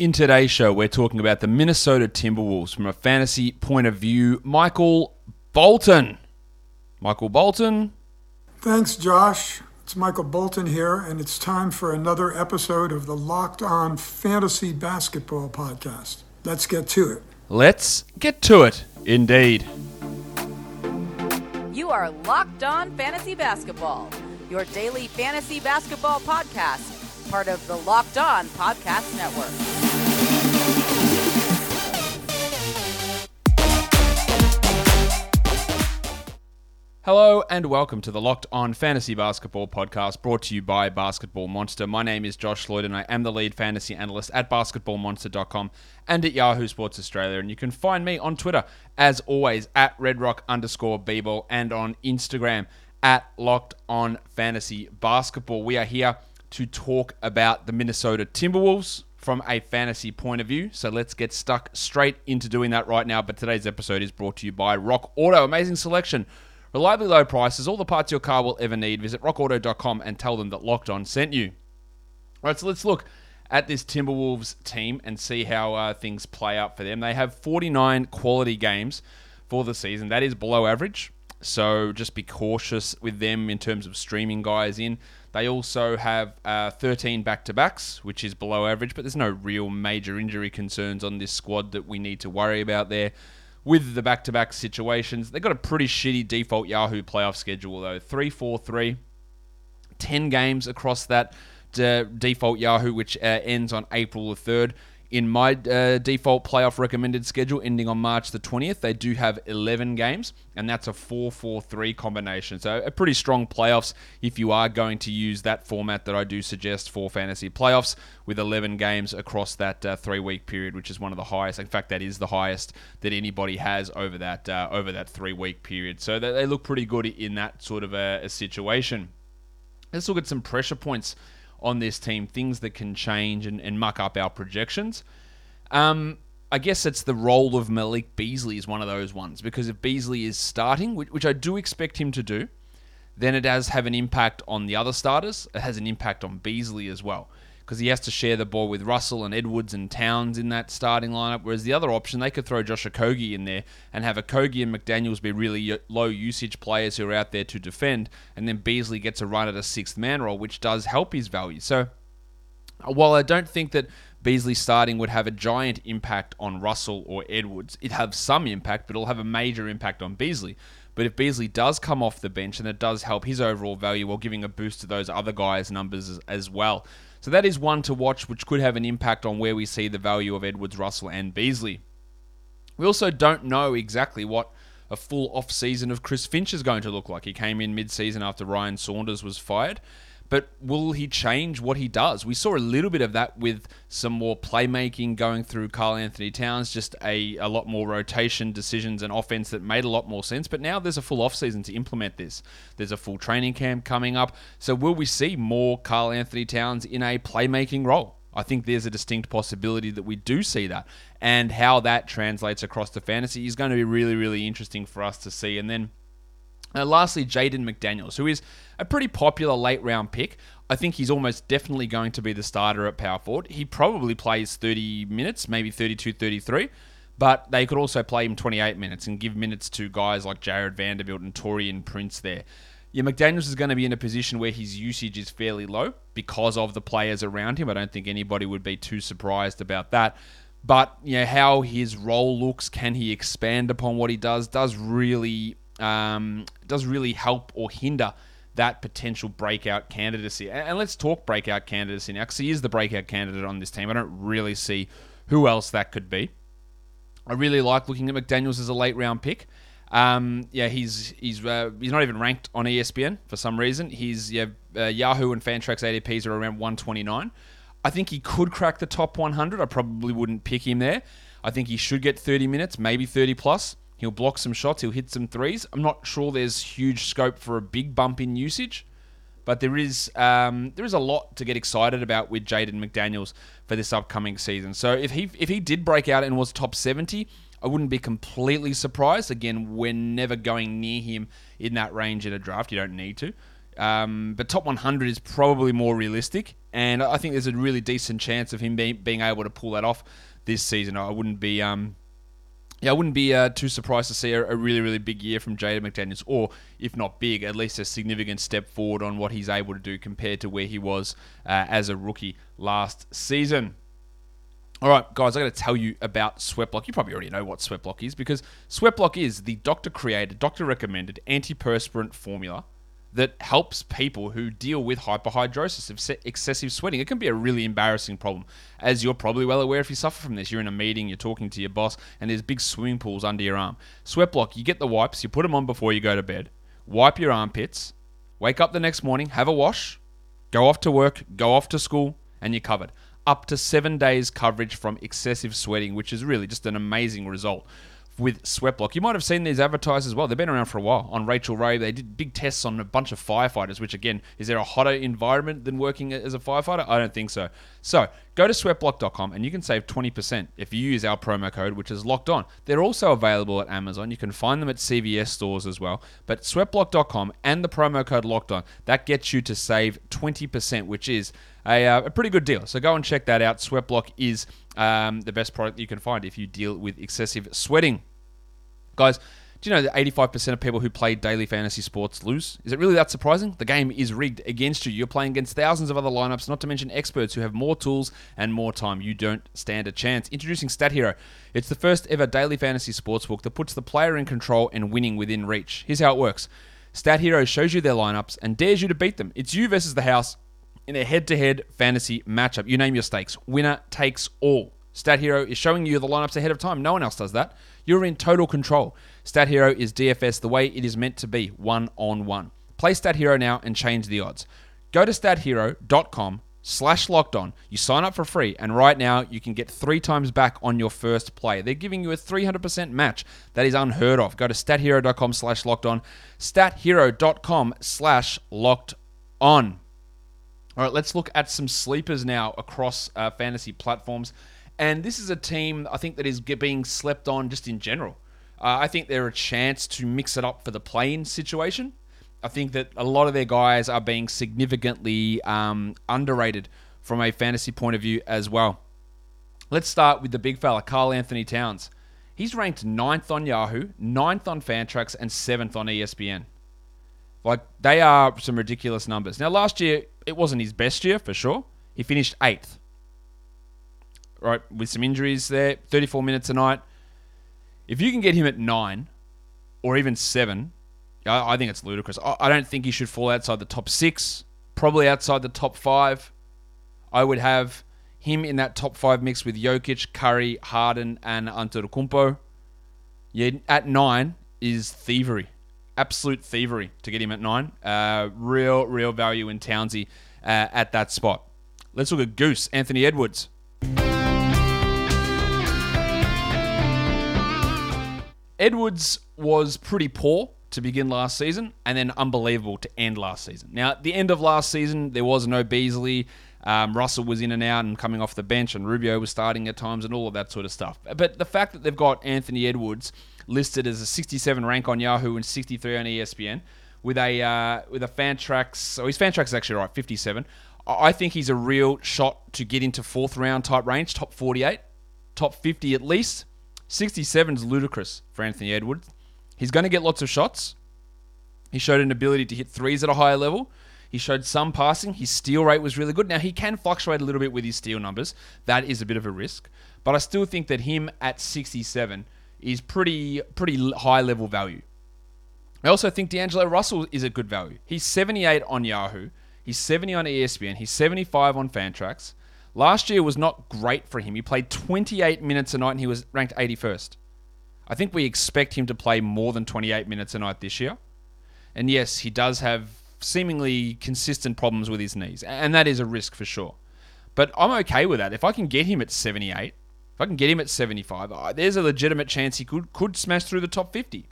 In today's show, we're talking about the Minnesota Timberwolves from a fantasy point of view. Michael Bolton. Michael Bolton. Thanks, Josh. It's Michael Bolton here, and it's time for another episode of the Locked On Fantasy Basketball Podcast. Let's get to it. Let's get to it, indeed. You are Locked On Fantasy Basketball, your daily fantasy basketball podcast, part of the Locked On Podcast Network. Hello and welcome to the Locked On Fantasy Basketball podcast brought to you by Basketball Monster. My name is Josh Lloyd and I am the lead fantasy analyst at basketballmonster.com and at Yahoo Sports Australia. And you can find me on Twitter, as always, at redrock underscore bball and on Instagram at Locked On Fantasy Basketball. We are here to talk about the Minnesota Timberwolves from a fantasy point of view. So let's get stuck straight into doing that right now. But today's episode is brought to you by Rock Auto. Amazing selection Reliably low prices, all the parts your car will ever need. Visit rockauto.com and tell them that Locked On sent you. All right, so let's look at this Timberwolves team and see how uh, things play out for them. They have 49 quality games for the season. That is below average. So just be cautious with them in terms of streaming guys in. They also have uh, 13 back to backs, which is below average, but there's no real major injury concerns on this squad that we need to worry about there. With the back to back situations. They've got a pretty shitty default Yahoo playoff schedule, though. 3 4 3, 10 games across that uh, default Yahoo, which uh, ends on April the 3rd in my uh, default playoff recommended schedule ending on March the 20th, they do have 11 games, and that's a 4 4 3 combination. So, a pretty strong playoffs if you are going to use that format that I do suggest for fantasy playoffs with 11 games across that uh, three week period, which is one of the highest. In fact, that is the highest that anybody has over that, uh, over that three week period. So, they, they, look pretty good in that sort of a, a situation. Let's look at some pressure points on this team, things that can change and, and muck up our projections. Um, I guess it's the role of Malik Beasley is one of those ones because if Beasley is starting, which, which I do expect him to do, then it does have an impact on the other starters. It has an impact on Beasley as well because he has to share the ball with Russell and Edwards and Towns in that starting lineup. Whereas the other option, they could throw Josh Okogie in there and have Okogie and McDaniels be really low usage players who are out there to defend, and then Beasley gets a run at a sixth man role, which does help his value. So uh, while I don't think that Beasley starting would have a giant impact on Russell or Edwards, it'd have some impact, but it'll have a major impact on Beasley. But if Beasley does come off the bench, and it does help his overall value while giving a boost to those other guys' numbers as well. So that is one to watch, which could have an impact on where we see the value of Edwards, Russell, and Beasley. We also don't know exactly what a full off season of Chris Finch is going to look like. He came in mid season after Ryan Saunders was fired but will he change what he does? We saw a little bit of that with some more playmaking going through Karl-Anthony Towns, just a, a lot more rotation decisions and offense that made a lot more sense. But now there's a full offseason to implement this. There's a full training camp coming up. So will we see more Karl-Anthony Towns in a playmaking role? I think there's a distinct possibility that we do see that. And how that translates across to fantasy is going to be really, really interesting for us to see. And then uh, lastly, Jaden McDaniels, who is a pretty popular late round pick. I think he's almost definitely going to be the starter at power forward. He probably plays 30 minutes, maybe 32, 33, but they could also play him 28 minutes and give minutes to guys like Jared Vanderbilt and Taurean Prince there. Yeah, McDaniels is going to be in a position where his usage is fairly low because of the players around him. I don't think anybody would be too surprised about that. But you know how his role looks, can he expand upon what he does? Does really um, does really help or hinder that potential breakout candidacy. And, let's talk breakout candidacy now, because he is the breakout candidate on this team. I don't really see who else that could be. I really like looking at McDaniel's as a late round pick. Um, yeah, he's he's uh, he's not even ranked on ESPN for some reason. He's yeah, uh, Yahoo and Fantrax ADPs are around 129. I think he could crack the top 100. I probably wouldn't pick him there. I think he should get 30 minutes, maybe 30 plus. He'll block some shots. He'll hit some threes. I'm not sure there's huge scope for a big bump in usage, but there is um, there is a lot to get excited about with Jaden McDaniels for this upcoming season. So if he if he did break out and was top 70, I wouldn't be completely surprised. Again, we're never going near him in that range in a draft. You don't need to. Um, but top 100 is probably more realistic, and I think there's a really decent chance of him being, being able to pull that off this season. I wouldn't be um, yeah, I wouldn't be uh, too surprised to see a, a, really, really big year from Jaden McDaniels, or if not big, at least a significant step forward on what he's able to do compared to where he was uh, as a rookie last season. All right, guys, I got to tell you about Sweatblock. You probably already know what Sweatblock is because Sweatblock is the doctor created, doctor recommended antiperspirant formula that helps people who deal with hyperhidrosis, excessive sweating. It can be a really embarrassing problem. As you're probably well aware, if you suffer from this, you're in a meeting, you're talking to your boss, and there's big swimming pools under your arm. Sweatblock, you get the wipes, you put them on before you go to bed, wipe your armpits, wake up the next morning, have a wash, go off to work, go off to school, and you're covered. Up to seven days coverage from excessive sweating, which is really just an amazing result with Sweatblock. You might have seen these advertised as well. They've been around for a while. On Rachael Ray, they did big tests on a bunch of firefighters, which again, is there a hotter environment than working as a firefighter? I don't think so. So go to sweatblock.com and you can save 20% if you use our promo code, which is locked on. They're also available at Amazon. You can find them at CVS stores as well. But sweatblock.com and the promo code locked on, that gets you to save 20%, which is a, uh, a pretty good deal. So go and check that out. Sweatblock is um, the best product you can find if you deal with excessive sweating. Guys, do you know that 85% of people who play daily fantasy sports lose? Is it really that surprising? The game is rigged against you. You're playing against thousands of other lineups, not to mention experts who have more tools and more time. You don't stand a chance. Introducing Stat Hero. It's the first ever daily fantasy sports book that puts the player in control and winning within reach. Here's how it works Stat Hero shows you their lineups and dares you to beat them. It's you versus the house in a head to head fantasy matchup. You name your stakes. Winner takes all. Stat Hero is showing you the lineups ahead of time. No one else does that. You're in total control. Stat Hero is DFS the way it is meant to be, one on one. Play Stat Hero now and change the odds. Go to stathero.com slash locked on. You sign up for free, and right now you can get three times back on your first play. They're giving you a 300% match. That is unheard of. Go to stathero.com slash locked on. Stathero.com slash locked on. All right, let's look at some sleepers now across uh, fantasy platforms. And this is a team I think that is being slept on just in general. Uh, I think they're a chance to mix it up for the playing situation. I think that a lot of their guys are being significantly um, underrated from a fantasy point of view as well. Let's start with the big fella, Karl-Anthony Towns. He's ranked ninth on Yahoo, ninth on Fantrax, and seventh on ESPN. Like, they are some ridiculous numbers. Now, last year, it wasn't his best year for sure. He finished eighth right, with some injuries there, 34 minutes a night. If you can get him at nine or even seven, I, I think it's ludicrous. I, I don't think he should fall outside the top six, probably outside the top five. I would have him in that top five mix with Jokic, Curry, Harden, and Antetokounmpo. Yeah, at nine is thievery, absolute thievery to get him at nine. Uh, real, real value in Townsy uh, at that spot. Let's look at Goose, Anthony Edwards. Edwards was pretty poor to begin last season and then unbelievable to end last season. Now, at the end of last season, there was no Beasley. Um, Russell was in and out and coming off the bench, and Rubio was starting at times and all of that sort of stuff. But the fact that they've got Anthony Edwards listed as a 67 rank on Yahoo and 63 on ESPN with a uh, with a Fantrax, so his Fantrax is actually right, 57. I think he's a real shot to get into fourth round type range, top 48, top 50 at least. 67 is ludicrous for Anthony Edwards. He's going to get lots of shots. He showed an ability to hit threes at a higher level. He showed some passing. His steal rate was really good. Now, he can fluctuate a little bit with his steal numbers. That is a bit of a risk. But I still think that him at 67 is pretty pretty high level value. I also think D'Angelo Russell is a good value. He's 78 on Yahoo. He's 70 on ESPN. He's 75 on Fantrax. Last year was not great for him. He played 28 minutes a night and he was ranked 81st. I think we expect him to play more than 28 minutes a night this year. And yes, he does have seemingly consistent problems with his knees, and that is a risk for sure. But I'm okay with that. If I can get him at 78, if I can get him at 75, uh, there's a legitimate chance he could could smash through the top 50.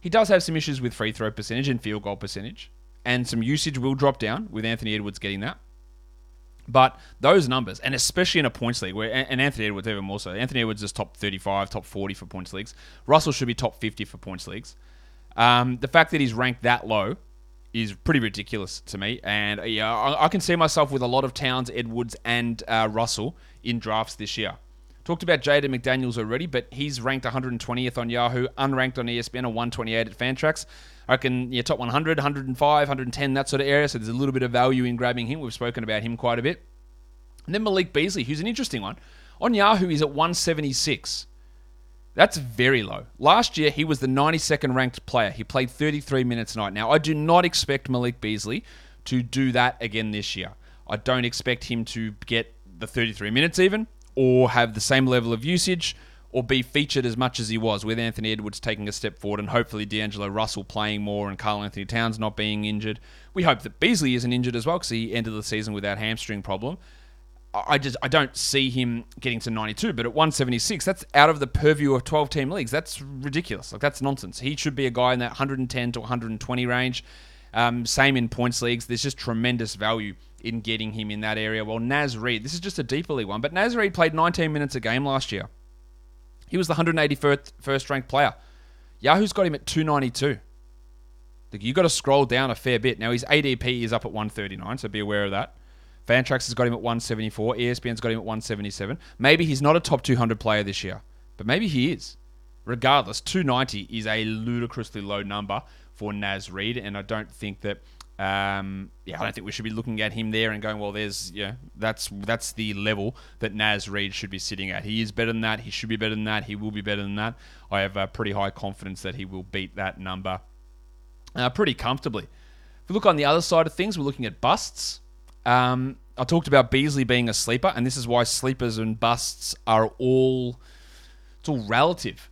He does have some issues with free throw percentage and field goal percentage, and some usage will drop down with Anthony Edwards getting that. But those numbers, and especially in a points league, where and Anthony Edwards even more so. Anthony Edwards is top 35, top 40 for points leagues. Russell should be top 50 for points leagues. Um, the fact that he's ranked that low is pretty ridiculous to me. And uh, yeah, I, I can see myself with a lot of Towns, Edwards, and uh, Russell in drafts this year. Talked about Jaden McDaniels already, but he's ranked 120th on Yahoo, unranked on ESPN, and 128 at Fantrax. I reckon yeah, top 100, 105, 110, that sort of area. So there's a little bit of value in grabbing him. We've spoken about him quite a bit. And then Malik Beasley, who's an interesting one. On Yahoo, he's at 176. That's very low. Last year, he was the 92nd ranked player. He played 33 minutes a night. Now, I do not expect Malik Beasley to do that again this year. I don't expect him to get the 33 minutes even, or have the same level of usage, or be featured as much as he was, with Anthony Edwards taking a step forward and hopefully D'Angelo Russell playing more and Karl-Anthony Towns not being injured. We hope that Beasley isn't injured as well because he ended the season without hamstring problem. I just I don't see him getting to 92, but at 176, that's out of the purview of 12 team leagues. That's ridiculous. Like that's nonsense. He should be a guy in that 110 to 120 range. Um, same in points leagues. There's just tremendous value in getting him in that area. Well, Naz Reid, this is just a deeper league one, but Naz Reid played 19 minutes a game last year. He was the 181st first ranked player. Yahoo's got him at 292. Like you got to scroll down a fair bit. Now his ADP is up at 139, so be aware of that. Fantrax has got him at 174. ESPN's got him at 177. Maybe he's not a top 200 player this year, but maybe he is. Regardless, 290 is a ludicrously low number for Naz Reid, and I don't think that. Um, yeah, I don't think we should be looking at him there and going, well, there's yeah, that's that's the level that Naz Reid should be sitting at. He is better than that. He should be better than that. He will be better than that. I have a pretty high confidence that he will beat that number uh, pretty comfortably. If we look on the other side of things, we're looking at busts. Um, I talked about Beasley being a sleeper, and this is why sleepers and busts are all it's all relative.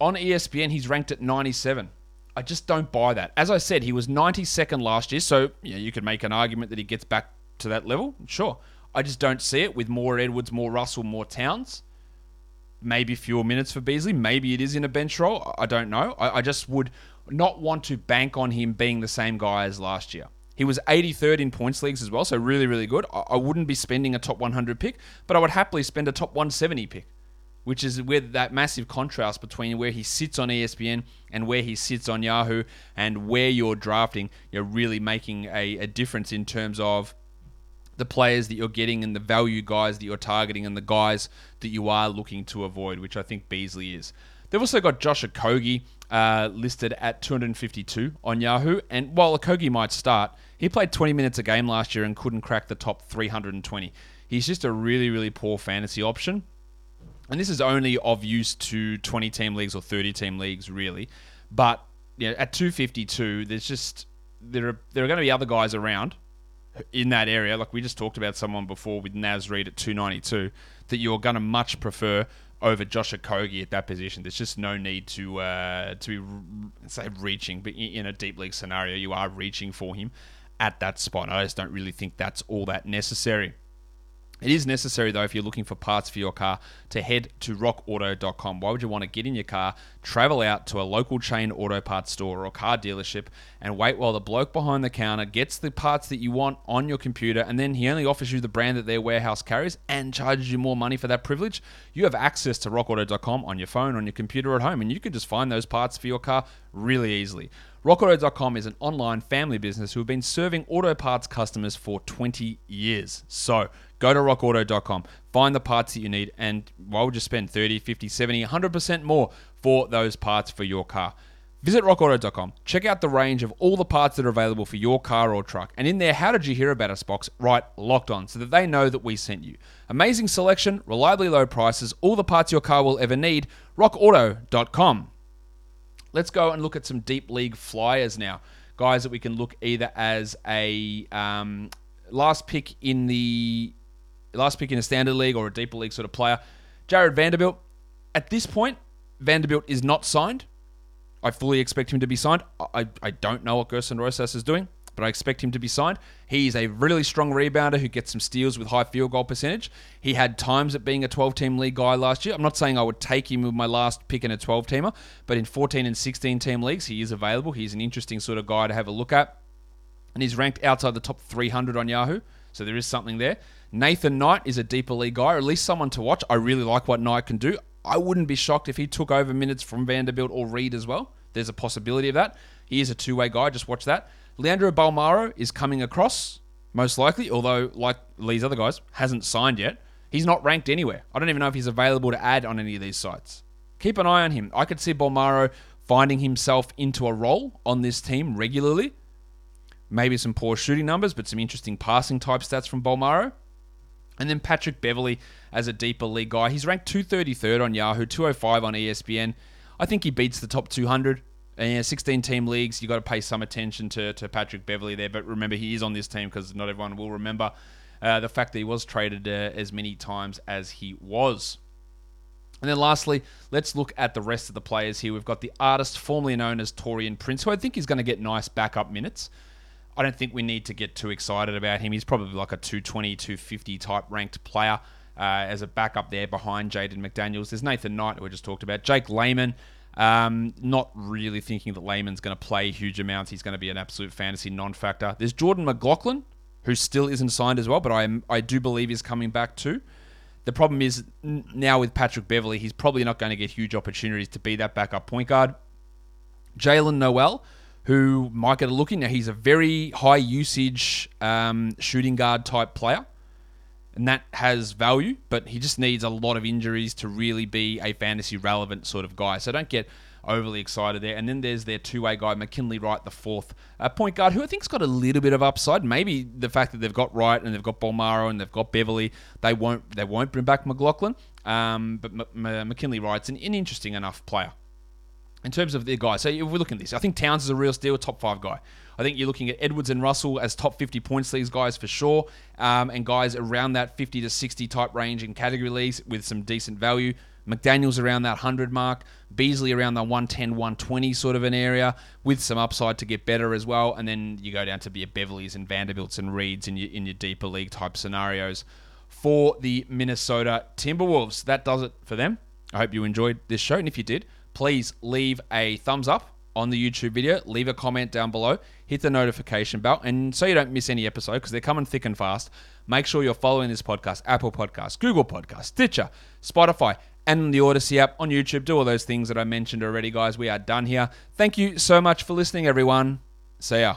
On ESPN, he's ranked at 97. I just don't buy that. As I said, he was 92nd last year, so you, know, you could make an argument that he gets back to that level. Sure. I just don't see it with more Edwards, more Russell, more Towns. Maybe fewer minutes for Beasley. Maybe it is in a bench role. I don't know. I, I just would not want to bank on him being the same guy as last year. He was 83rd in points leagues as well, so really, really good. I wouldn't be spending a top 100 pick, but I would happily spend a top 170 pick, which is with that massive contrast between where he sits on ESPN and where he sits on Yahoo and where you're drafting. You're really making a, a difference in terms of the players that you're getting and the value guys that you're targeting and the guys that you are looking to avoid, which I think Beasley is. They've also got Josh Okogie uh, listed at 252 on Yahoo. And while Okogie might start, he played 20 minutes a game last year and couldn't crack the top 320. He's just a really, really poor fantasy option. And this is only of use to 20 team leagues or 30 team leagues, really. But you know, at 252, there's just there are there are going to be other guys around in that area. Like we just talked about someone before with Naz Reid at 292 that you're going to much prefer over Josh Okogie at that position. There's just no need to uh, to be say reaching, but in a deep league scenario, you are reaching for him at that spot. I just don't really think that's all that necessary. It is necessary, though, if you're looking for parts for your car, to head to rockauto.com. Why would you want to get in your car, travel out to a local chain auto parts store or car dealership, and wait while the bloke behind the counter gets the parts that you want on your computer, and then he only offers you the brand that their warehouse carries and charges you more money for that privilege? You have access to rockauto.com on your phone, on your computer at home, and you can just find those parts for your car really easily. RockAuto.com is an online family business who have been serving auto parts customers for 20 years. So go to rockauto.com, find the parts that you need, and why would you spend 30, 50, 70, 100% more for those parts for your car? Visit rockauto.com, check out the range of all the parts that are available for your car or truck, and in there, how did you hear about us box, write locked on so that they know that we sent you. Amazing selection, reliably low prices, all the parts your car will ever need. RockAuto.com. Let's go and look at some deep league flyers now. Guys that we can look either as a um, last pick in the last pick in a standard league or a deeper league sort of player. Jared Vanderbilt. At this point, Vanderbilt is not signed. I fully expect him to be signed. I, I don't know what Gersson Rosas is doing but I expect him to be signed. He's a really strong rebounder who gets some steals with high field goal percentage. He had times at being a 12 team league guy last year. I'm not saying I would take him with my last pick in a 12 teamer, but in 14 and 16 team leagues, he is available. He's an interesting sort of guy to have a look at. And he's ranked outside the top 300 on Yahoo, so there is something there. Nathan Knight is a deeper league guy, or at least someone to watch. I really like what Knight can do. I wouldn't be shocked if he took over minutes from Vanderbilt or Reid as well. There's a possibility of that. He is a two way guy, just watch that. Leandro Bolmaro is coming across, most likely, although, like these other guys, hasn't signed yet. He's not ranked anywhere. I don't even know if he's available to add on any of these sites. Keep an eye on him. I could see Bolmaro finding himself into a role on this team regularly. Maybe some poor shooting numbers, but some interesting passing type stats from Bolmaro. And then Patrick Beverley as a deeper league guy. He's ranked 233rd on Yahoo, 205 on ESPN. I think he beats the top 200. And yeah, 16 team leagues, you got to pay some attention to, to Patrick Beverley there. But remember, he is on this team because not everyone will remember uh, the fact that he was traded uh, as many times as he was. And then lastly, let's look at the rest of the players here. We've got the artist formerly known as Taurean Prince, who I think is going to get nice backup minutes. I don't think we need to get too excited about him. He's probably like a 220, 250 type ranked player uh, as a backup there behind Jaden McDaniels. There's Nathan Knight, who we just talked about. Jake Layman, um, not really thinking that Layman's going to play huge amounts. He's going to be an absolute fantasy non factor. There's Jordan McLaughlin, who still isn't signed as well, but I, I do believe is coming back too. The problem is now with Patrick Beverley, he's probably not going to get huge opportunities to be that backup point guard. Jaylen Nowell, who might get a look in. Now, he's a very high usage um, shooting guard type player, and that has value, but he just needs a lot of injuries to really be a fantasy relevant sort of guy. So don't get overly excited there. And then there's their two way guy, McKinley Wright, the fourth uh, point guard, who I think's got a little bit of upside. Maybe the fact that they've got Wright and they've got Bolmaro and they've got Beverley, they won't they won't bring back McLaughlin. Um, but M- M- McKinley Wright's an, an interesting enough player in terms of their guys. So if we're looking at this, I think Towns is a real steal, top five guy. I think you're looking at Edwards and Russell as top 50 points leagues guys for sure, um, and guys around that 50 to 60 type range in category leagues with some decent value. McDaniels around that 100 mark, Beasley around the 110, 120 sort of an area with some upside to get better as well. And then you go down to be a and Vanderbilts and Reids in your, in your deeper league type scenarios for the Minnesota Timberwolves. That does it for them. I hope you enjoyed this show. And if you did, please leave a thumbs up on the YouTube video, leave a comment down below, hit the notification bell, and so you don't miss any episode because they're coming thick and fast. Make sure you're following this podcast, Apple Podcast, Google Podcast, Stitcher, Spotify, and the Odyssey app on YouTube. Do all those things that I mentioned already, guys. We are done here. Thank you so much for listening, everyone. See ya.